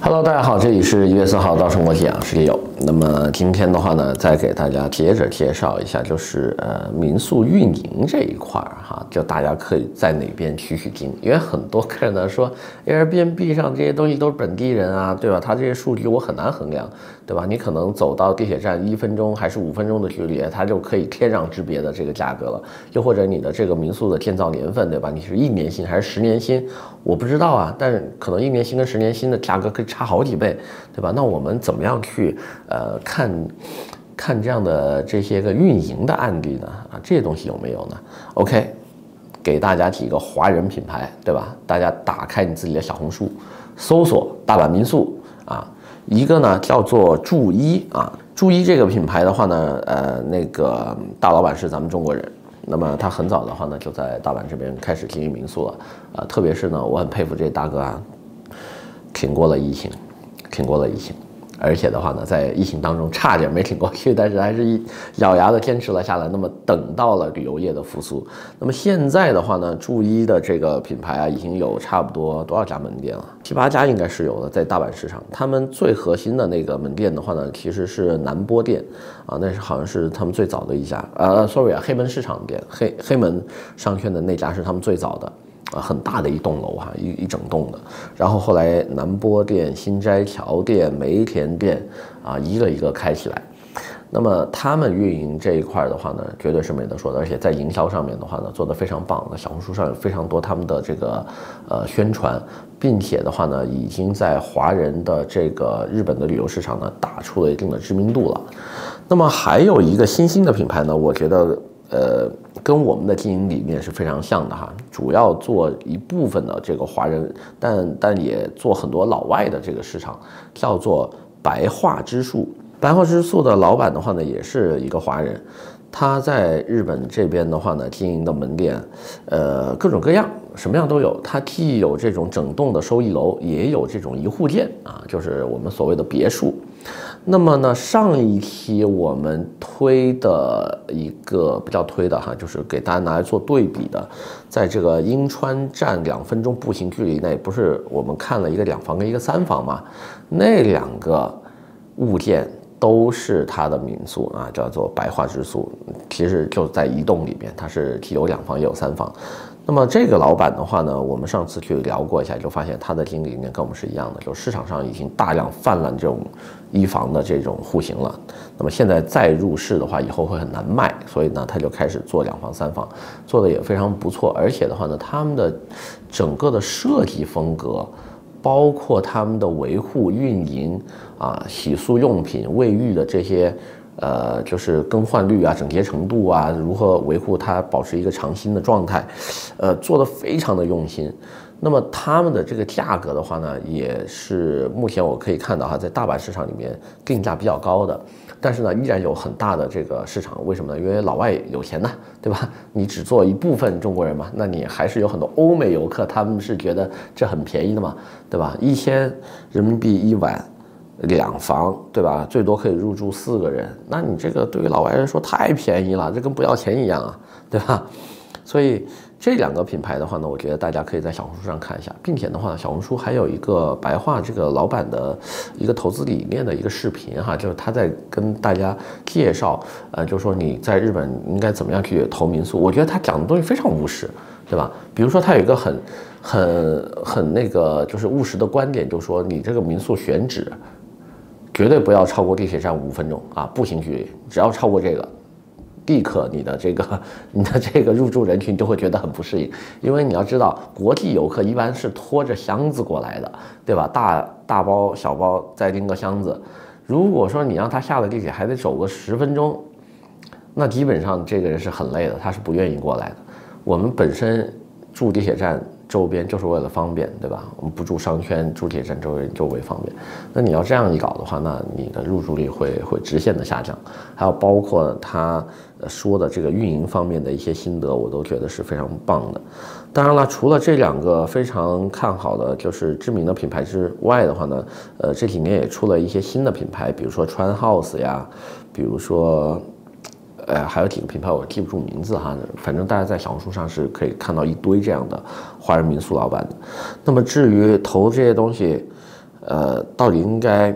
Hello，大家好，这里是一月四号稻盛国际啊，是李友。那么今天的话呢，再给大家接着介绍一下，就是呃民宿运营这一块儿哈，就大家可以在哪边取取经，因为很多客人呢说，Airbnb 上这些东西都是本地人啊，对吧？他这些数据我很难衡量，对吧？你可能走到地铁站一分钟还是五分钟的距离，它就可以天壤之别的这个价格了。又或者你的这个民宿的建造年份，对吧？你是一年新还是十年新？我不知道啊，但是可能一年新跟十年新的价格可以差好几倍，对吧？那我们怎么样去？呃，看，看这样的这些个运营的案例呢？啊，这些东西有没有呢？OK，给大家几个华人品牌，对吧？大家打开你自己的小红书，搜索大阪民宿啊，一个呢叫做住一啊，住一这个品牌的话呢，呃，那个大老板是咱们中国人，那么他很早的话呢就在大阪这边开始经营民宿了，啊，特别是呢，我很佩服这大哥啊，挺过了疫情，挺过了疫情。而且的话呢，在疫情当中差点没挺过去，但是还是一 咬牙的坚持了下来。那么等到了旅游业的复苏，那么现在的话呢，住一的这个品牌啊，已经有差不多多少家门店了？七八家应该是有的，在大阪市场。他们最核心的那个门店的话呢，其实是南波店啊，那是好像是他们最早的一家。呃，sorry 啊，黑门市场店，黑黑门商圈的那家是他们最早的。啊，很大的一栋楼哈，一一整栋的。然后后来南波店、新斋桥店、梅田店啊，一个一个开起来。那么他们运营这一块的话呢，绝对是没得说的。而且在营销上面的话呢，做得非常棒的。小红书上有非常多他们的这个呃宣传，并且的话呢，已经在华人的这个日本的旅游市场呢，打出了一定的知名度了。那么还有一个新兴的品牌呢，我觉得。呃，跟我们的经营理念是非常像的哈，主要做一部分的这个华人，但但也做很多老外的这个市场，叫做白桦之树。白桦之树的老板的话呢，也是一个华人，他在日本这边的话呢，经营的门店，呃，各种各样，什么样都有。他既有这种整栋的收益楼，也有这种一户建啊，就是我们所谓的别墅。那么呢，上一期我们推的一个比较推的哈，就是给大家拿来做对比的，在这个银川站两分钟步行距离内，不是我们看了一个两房跟一个三房嘛？那两个物件都是他的民宿啊，叫做白话之宿，其实就在一栋里面，它是既有两房也有三房。那么这个老板的话呢，我们上次去聊过一下，就发现他的经营理念跟我们是一样的，就市场上已经大量泛滥这种一房的这种户型了。那么现在再入市的话，以后会很难卖，所以呢，他就开始做两房、三房，做的也非常不错。而且的话呢，他们的整个的设计风格，包括他们的维护、运营啊、洗漱用品、卫浴的这些。呃，就是更换率啊，整洁程度啊，如何维护它保持一个长新的状态，呃，做的非常的用心。那么他们的这个价格的话呢，也是目前我可以看到哈，在大阪市场里面定价比较高的，但是呢，依然有很大的这个市场。为什么呢？因为老外有钱呢，对吧？你只做一部分中国人嘛，那你还是有很多欧美游客，他们是觉得这很便宜的嘛，对吧？一千人民币一晚。两房对吧？最多可以入住四个人，那你这个对于老外来说太便宜了，这跟不要钱一样啊，对吧？所以这两个品牌的话呢，我觉得大家可以在小红书上看一下，并且的话，小红书还有一个白话这个老板的一个投资理念的一个视频哈，就是他在跟大家介绍，呃，就是说你在日本应该怎么样去投民宿。我觉得他讲的东西非常务实，对吧？比如说他有一个很很很那个就是务实的观点，就是说你这个民宿选址。绝对不要超过地铁站五分钟啊，步行距离，只要超过这个，立刻你的这个你的这个入住人群就会觉得很不适应，因为你要知道，国际游客一般是拖着箱子过来的，对吧？大大包小包再拎个箱子，如果说你让他下了地铁还得走个十分钟，那基本上这个人是很累的，他是不愿意过来的。我们本身住地铁站。周边就是为了方便，对吧？我们不住商圈，住铁站周围周围方便。那你要这样一搞的话，那你的入住率会会直线的下降。还有包括他说的这个运营方面的一些心得，我都觉得是非常棒的。当然了，除了这两个非常看好的就是知名的品牌之外的话呢，呃，这几年也出了一些新的品牌，比如说川 house 呀，比如说。呃，还有几个品牌我记不住名字哈，反正大家在小红书上是可以看到一堆这样的华人民宿老板的。那么至于投这些东西，呃，到底应该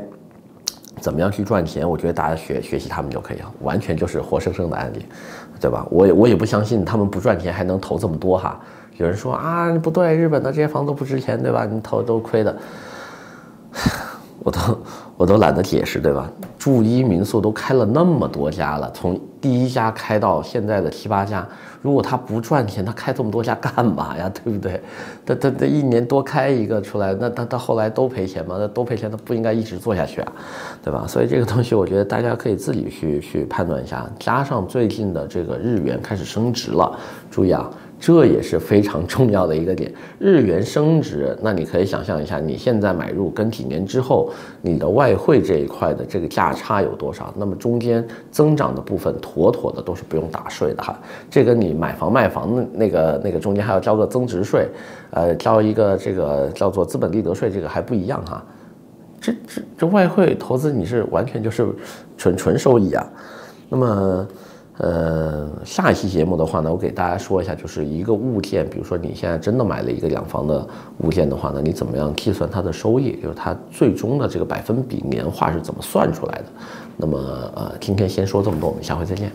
怎么样去赚钱？我觉得大家学学习他们就可以了，完全就是活生生的案例，对吧？我也我也不相信他们不赚钱还能投这么多哈。有人说啊，不对，日本的这些房子不值钱，对吧？你投都亏的。我都我都懒得解释，对吧？住一民宿都开了那么多家了，从第一家开到现在的七八家，如果他不赚钱，他开这么多家干嘛呀？对不对？他他他一年多开一个出来，那他他后来都赔钱吗？那都赔钱，他不应该一直做下去啊，对吧？所以这个东西，我觉得大家可以自己去去判断一下。加上最近的这个日元开始升值了，注意啊。这也是非常重要的一个点，日元升值，那你可以想象一下，你现在买入跟几年之后你的外汇这一块的这个价差有多少？那么中间增长的部分，妥妥的都是不用打税的哈。这跟你买房卖房的那个那个中间还要交个增值税，呃，交一个这个叫做资本利得税，这个还不一样哈。这这这外汇投资你是完全就是纯纯收益啊，那么。呃，下一期节目的话呢，我给大家说一下，就是一个物件，比如说你现在真的买了一个两房的物件的话呢，你怎么样计算它的收益，就是它最终的这个百分比年化是怎么算出来的？那么呃，今天先说这么多，我们下回再见。